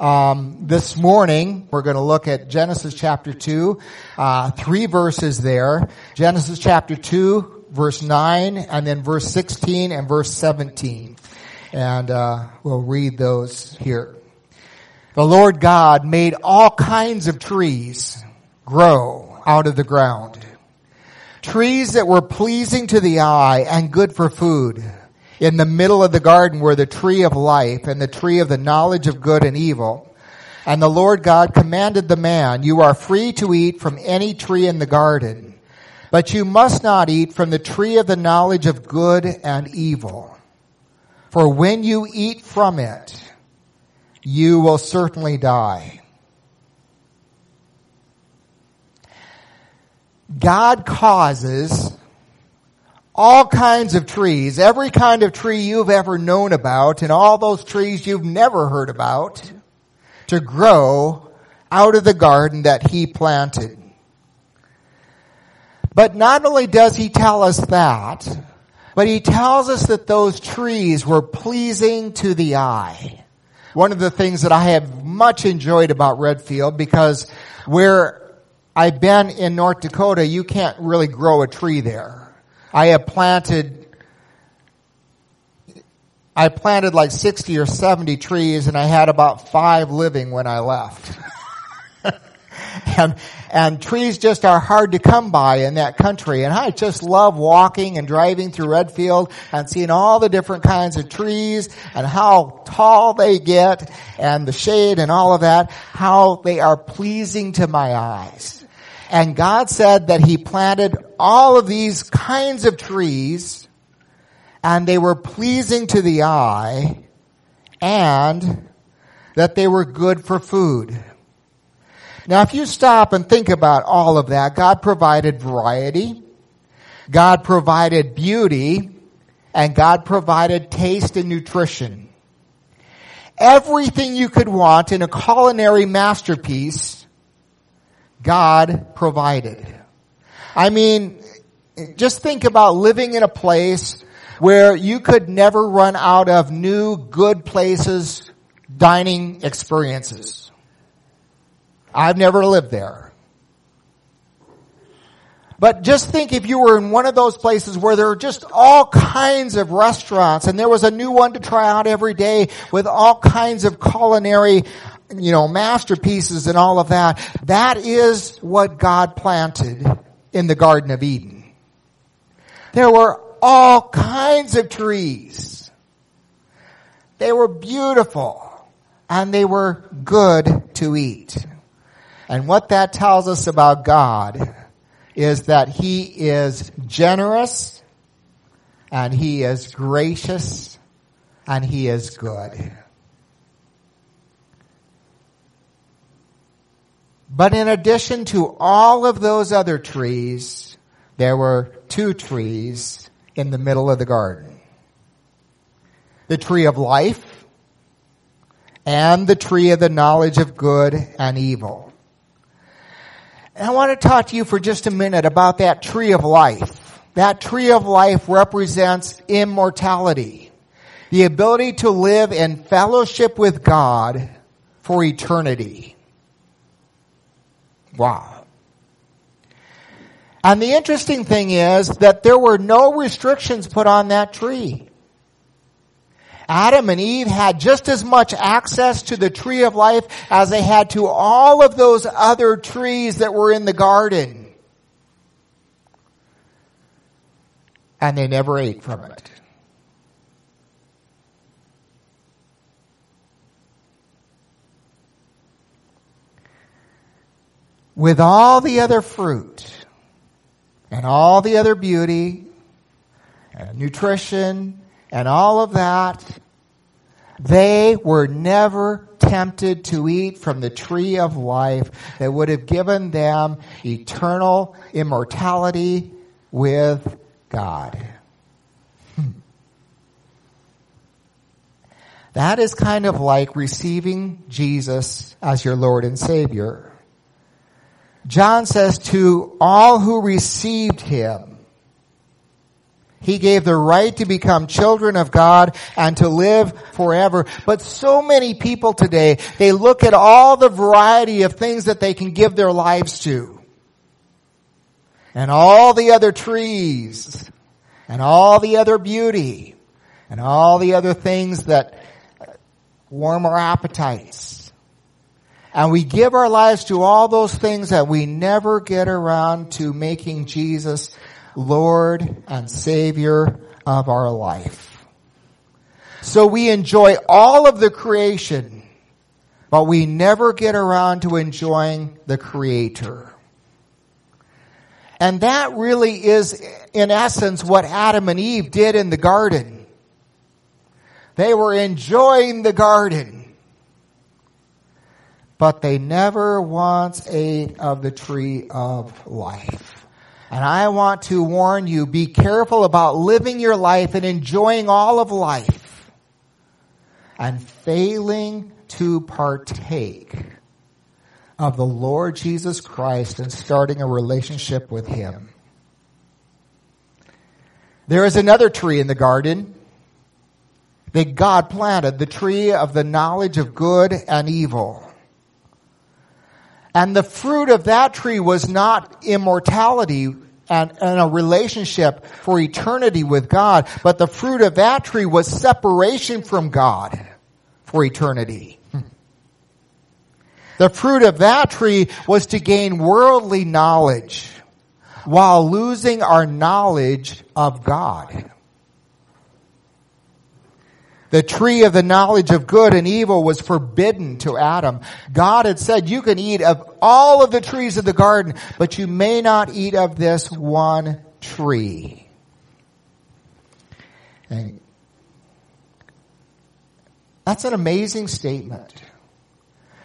Um, this morning, we're going to look at Genesis chapter 2, uh, three verses there. Genesis chapter 2, verse 9, and then verse 16 and verse 17. And uh, we'll read those here. The Lord God made all kinds of trees grow out of the ground. Trees that were pleasing to the eye and good for food. In the middle of the garden were the tree of life and the tree of the knowledge of good and evil. And the Lord God commanded the man, you are free to eat from any tree in the garden, but you must not eat from the tree of the knowledge of good and evil. For when you eat from it, you will certainly die. God causes all kinds of trees, every kind of tree you've ever known about, and all those trees you've never heard about, to grow out of the garden that He planted. But not only does He tell us that, but He tells us that those trees were pleasing to the eye. One of the things that I have much enjoyed about Redfield because where I've been in North Dakota, you can't really grow a tree there. I have planted, I planted like 60 or 70 trees and I had about five living when I left. and, and trees just are hard to come by in that country. And I just love walking and driving through Redfield and seeing all the different kinds of trees and how tall they get and the shade and all of that, how they are pleasing to my eyes. And God said that He planted all of these kinds of trees and they were pleasing to the eye and that they were good for food. Now if you stop and think about all of that, God provided variety, God provided beauty, and God provided taste and nutrition. Everything you could want in a culinary masterpiece God provided. I mean, just think about living in a place where you could never run out of new good places, dining experiences. I've never lived there. But just think if you were in one of those places where there are just all kinds of restaurants and there was a new one to try out every day with all kinds of culinary you know, masterpieces and all of that. That is what God planted in the Garden of Eden. There were all kinds of trees. They were beautiful and they were good to eat. And what that tells us about God is that He is generous and He is gracious and He is good. But in addition to all of those other trees, there were two trees in the middle of the garden. The tree of life and the tree of the knowledge of good and evil. And I want to talk to you for just a minute about that tree of life. That tree of life represents immortality. The ability to live in fellowship with God for eternity. Wow. And the interesting thing is that there were no restrictions put on that tree. Adam and Eve had just as much access to the tree of life as they had to all of those other trees that were in the garden. And they never ate from it. With all the other fruit and all the other beauty and nutrition and all of that, they were never tempted to eat from the tree of life that would have given them eternal immortality with God. Hmm. That is kind of like receiving Jesus as your Lord and Savior. John says to all who received him, He gave the right to become children of God and to live forever. But so many people today, they look at all the variety of things that they can give their lives to. And all the other trees. And all the other beauty. And all the other things that warm our appetites. And we give our lives to all those things that we never get around to making Jesus Lord and Savior of our life. So we enjoy all of the creation, but we never get around to enjoying the Creator. And that really is, in essence, what Adam and Eve did in the garden. They were enjoying the garden, but they never once ate of the tree of life. And I want to warn you, be careful about living your life and enjoying all of life and failing to partake of the Lord Jesus Christ and starting a relationship with Him. There is another tree in the garden that God planted, the tree of the knowledge of good and evil. And the fruit of that tree was not immortality and, and, a relationship for eternity with God, but the fruit of that tree was separation from God for eternity. The fruit of that tree was to gain worldly knowledge while losing our knowledge of God. The tree of the knowledge of good and evil was forbidden to Adam. God had said, you can eat of all of the trees of the garden, but you may not eat of this one tree. And that's an amazing statement.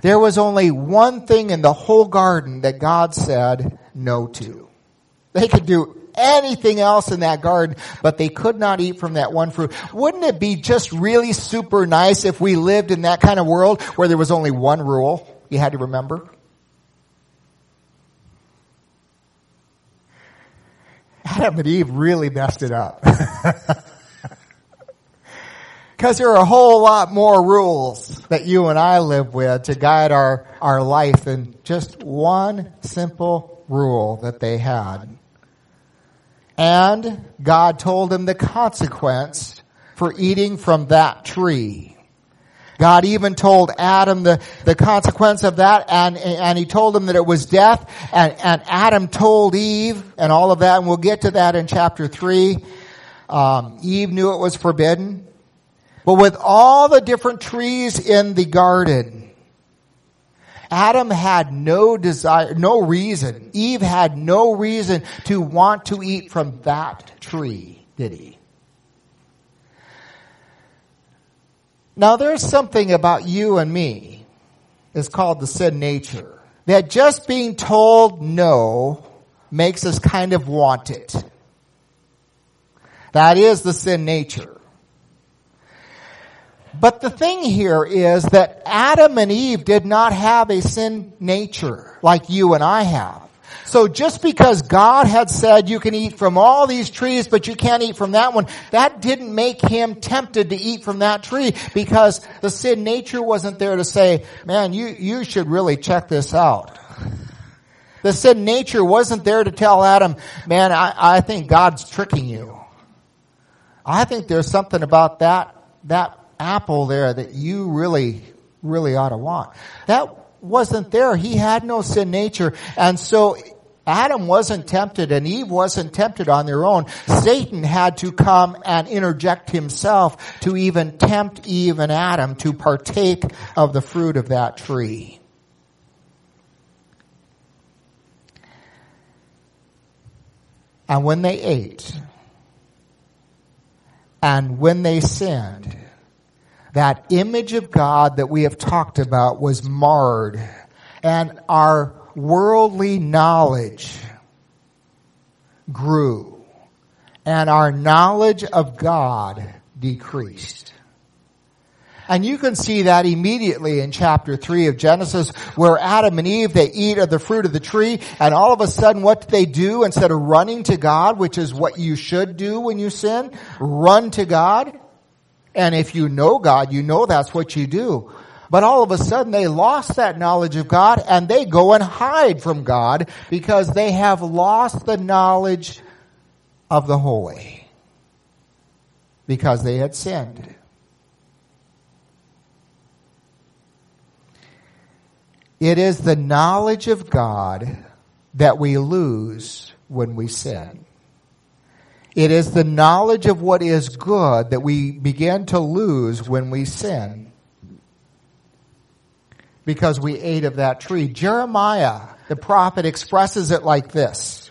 There was only one thing in the whole garden that God said no to. They could do anything else in that garden, but they could not eat from that one fruit. Wouldn't it be just really super nice if we lived in that kind of world where there was only one rule you had to remember? Adam and Eve really messed it up. Because there are a whole lot more rules that you and I live with to guide our, our life than just one simple rule that they had. And God told him the consequence for eating from that tree. God even told Adam the, the consequence of that and, and he told him that it was death and, and Adam told Eve and all of that and we'll get to that in chapter 3. Um, Eve knew it was forbidden. But with all the different trees in the garden, Adam had no desire, no reason. Eve had no reason to want to eat from that tree, did he? Now there's something about you and me. It's called the sin nature. That just being told no makes us kind of want it. That is the sin nature. But the thing here is that Adam and Eve did not have a sin nature like you and I have. So just because God had said you can eat from all these trees, but you can't eat from that one, that didn't make him tempted to eat from that tree because the sin nature wasn't there to say, man, you, you should really check this out. The sin nature wasn't there to tell Adam, man, I, I think God's tricking you. I think there's something about that, that apple there that you really, really ought to want. That wasn't there. He had no sin nature. And so Adam wasn't tempted and Eve wasn't tempted on their own. Satan had to come and interject himself to even tempt Eve and Adam to partake of the fruit of that tree. And when they ate, and when they sinned, that image of God that we have talked about was marred and our worldly knowledge grew and our knowledge of God decreased. And you can see that immediately in chapter 3 of Genesis where Adam and Eve, they eat of the fruit of the tree and all of a sudden what do they do instead of running to God, which is what you should do when you sin? Run to God. And if you know God, you know that's what you do. But all of a sudden they lost that knowledge of God and they go and hide from God because they have lost the knowledge of the holy. Because they had sinned. It is the knowledge of God that we lose when we sin. It is the knowledge of what is good that we begin to lose when we sin. Because we ate of that tree. Jeremiah, the prophet, expresses it like this.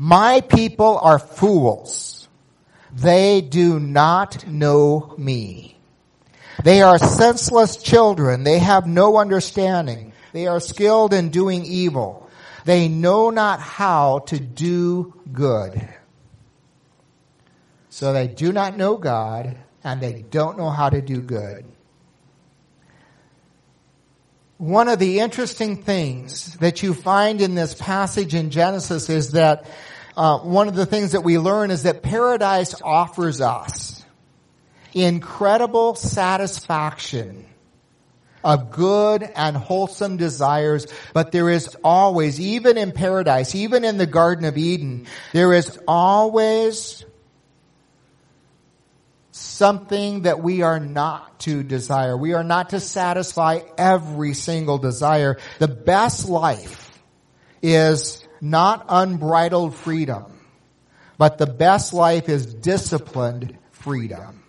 My people are fools. They do not know me. They are senseless children. They have no understanding. They are skilled in doing evil. They know not how to do good. So they do not know God and they don't know how to do good. One of the interesting things that you find in this passage in Genesis is that uh, one of the things that we learn is that paradise offers us incredible satisfaction of good and wholesome desires, but there is always, even in paradise, even in the Garden of Eden, there is always something that we are not to desire. We are not to satisfy every single desire. The best life is not unbridled freedom, but the best life is disciplined freedom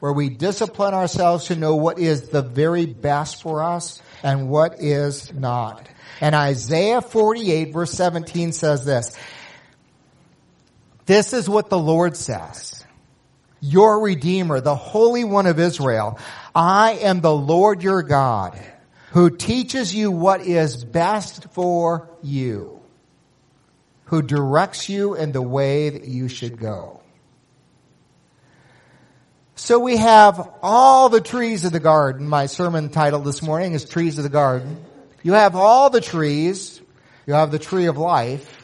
where we discipline ourselves to know what is the very best for us and what is not. And Isaiah 48 verse 17 says this. This is what the Lord says. Your Redeemer, the Holy One of Israel. I am the Lord your God who teaches you what is best for you, who directs you in the way that you should go. So we have all the trees of the garden. My sermon title this morning is Trees of the Garden. You have all the trees. You have the tree of life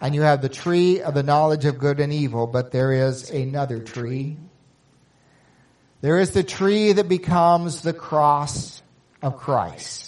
and you have the tree of the knowledge of good and evil, but there is another tree. There is the tree that becomes the cross of Christ.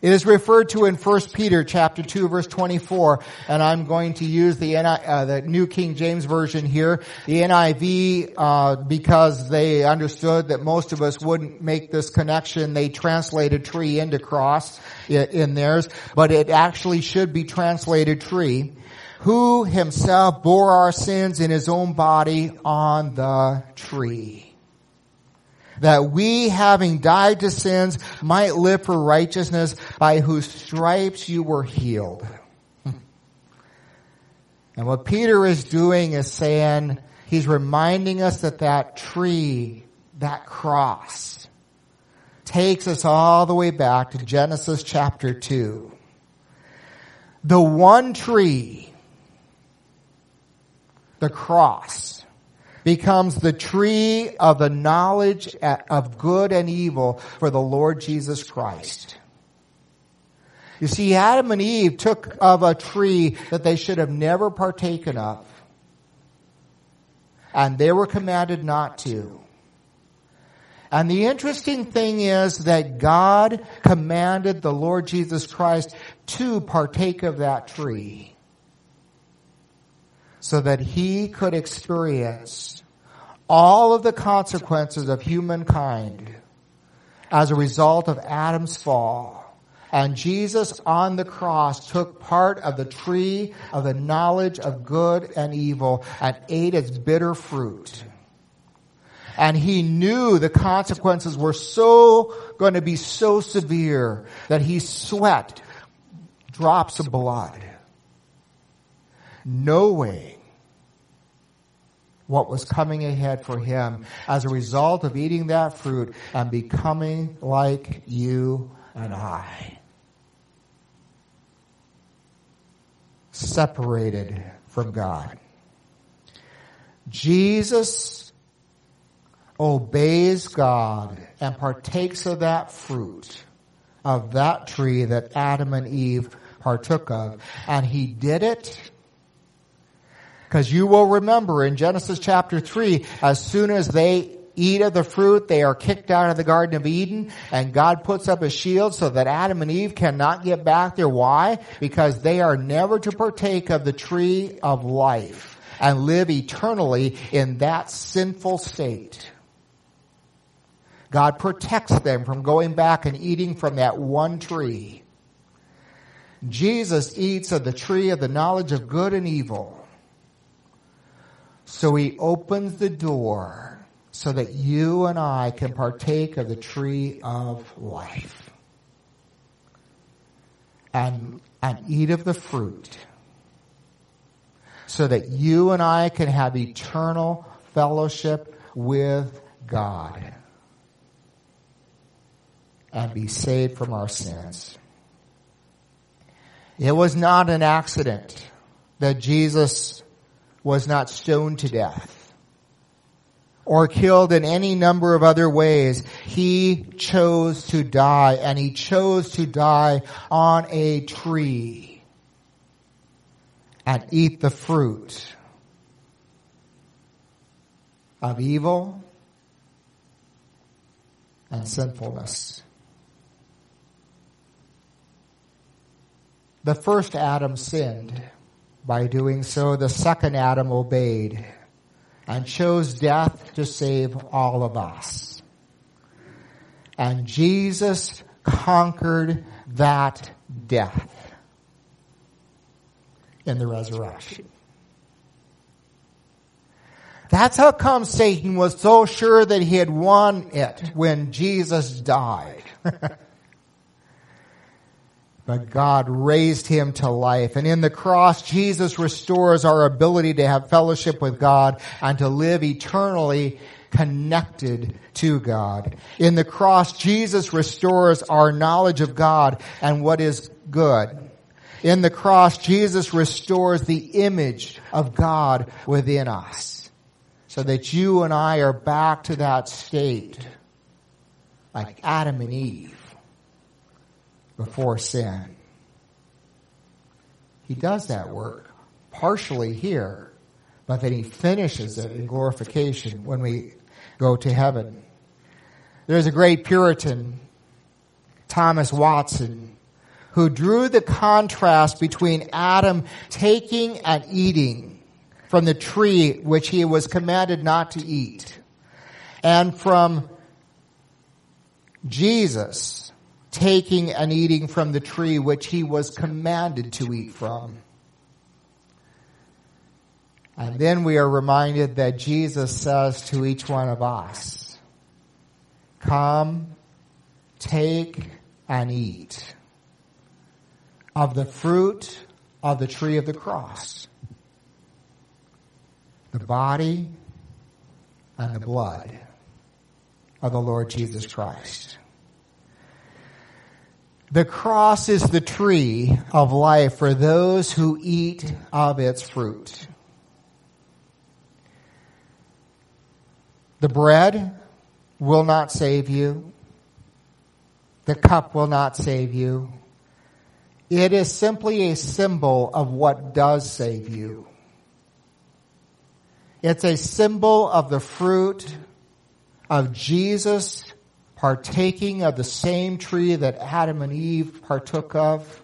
It is referred to in 1 Peter chapter 2 verse 24, and I'm going to use the, uh, the New King James Version here. The NIV, uh, because they understood that most of us wouldn't make this connection, they translated tree into cross in theirs, but it actually should be translated tree. Who himself bore our sins in his own body on the tree that we having died to sins might live for righteousness by whose stripes you were healed. And what Peter is doing is saying, he's reminding us that that tree, that cross, takes us all the way back to Genesis chapter 2. The one tree, the cross, becomes the tree of the knowledge of good and evil for the Lord Jesus Christ. You see, Adam and Eve took of a tree that they should have never partaken of. And they were commanded not to. And the interesting thing is that God commanded the Lord Jesus Christ to partake of that tree so that he could experience all of the consequences of humankind as a result of Adam's fall. And Jesus on the cross took part of the tree of the knowledge of good and evil and ate its bitter fruit. And he knew the consequences were so going to be so severe that he sweat drops of blood. Knowing what was coming ahead for him as a result of eating that fruit and becoming like you and I. Separated from God. Jesus obeys God and partakes of that fruit of that tree that Adam and Eve partook of. And he did it because you will remember in Genesis chapter 3, as soon as they eat of the fruit, they are kicked out of the Garden of Eden, and God puts up a shield so that Adam and Eve cannot get back there. Why? Because they are never to partake of the tree of life and live eternally in that sinful state. God protects them from going back and eating from that one tree. Jesus eats of the tree of the knowledge of good and evil. So he opens the door so that you and I can partake of the tree of life and, and eat of the fruit so that you and I can have eternal fellowship with God and be saved from our sins. It was not an accident that Jesus was not stoned to death or killed in any number of other ways. He chose to die and he chose to die on a tree and eat the fruit of evil and sinfulness. The first Adam sinned. By doing so, the second Adam obeyed and chose death to save all of us. And Jesus conquered that death in the resurrection. That's how come Satan was so sure that he had won it when Jesus died. But God raised him to life. And in the cross, Jesus restores our ability to have fellowship with God and to live eternally connected to God. In the cross, Jesus restores our knowledge of God and what is good. In the cross, Jesus restores the image of God within us so that you and I are back to that state like Adam and Eve before sin. He does that work partially here, but then he finishes it in glorification when we go to heaven. There's a great Puritan, Thomas Watson, who drew the contrast between Adam taking and eating from the tree which he was commanded not to eat, and from Jesus taking and eating from the tree which he was commanded to eat from. And then we are reminded that Jesus says to each one of us, come, take and eat of the fruit of the tree of the cross, the body and the blood of the Lord Jesus Christ. The cross is the tree of life for those who eat of its fruit. The bread will not save you. The cup will not save you. It is simply a symbol of what does save you. It's a symbol of the fruit of Jesus partaking of the same tree that Adam and Eve partook of,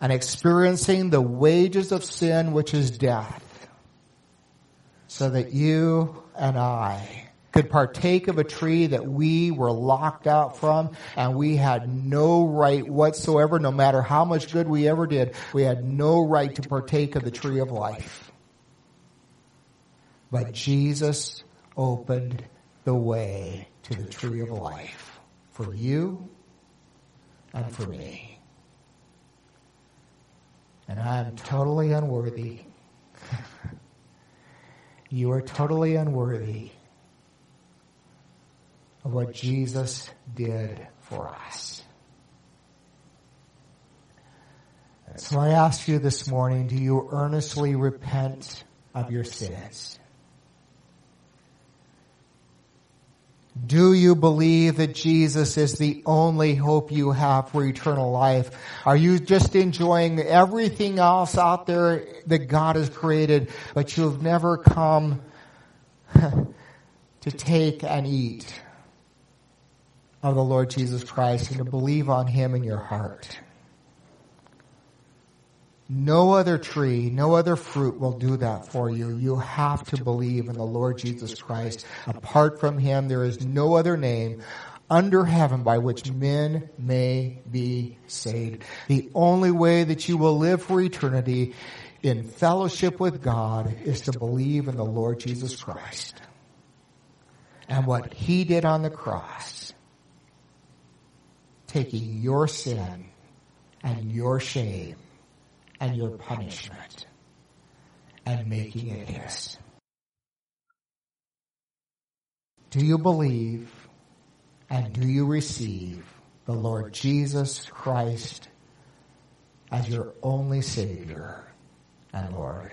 and experiencing the wages of sin, which is death, so that you and I could partake of a tree that we were locked out from and we had no right whatsoever, no matter how much good we ever did, we had no right to partake of the tree of life. But Jesus opened the way to the tree of life for you and for me. And I am totally unworthy. you are totally unworthy of what Jesus did for us. So I ask you this morning, do you earnestly repent of your sins? Do you believe that Jesus is the only hope you have for eternal life? Are you just enjoying everything else out there that God has created, but you've never come to take and eat of the Lord Jesus Christ and to believe on Him in your heart? No other tree, no other fruit will do that for you. You have to believe in the Lord Jesus Christ. Apart from Him, there is no other name under heaven by which men may be saved. The only way that you will live for eternity in fellowship with God is to believe in the Lord Jesus Christ and what He did on the cross, taking your sin and your shame and your punishment and making it his. Do you believe and do you receive the Lord Jesus Christ as your only Savior and Lord?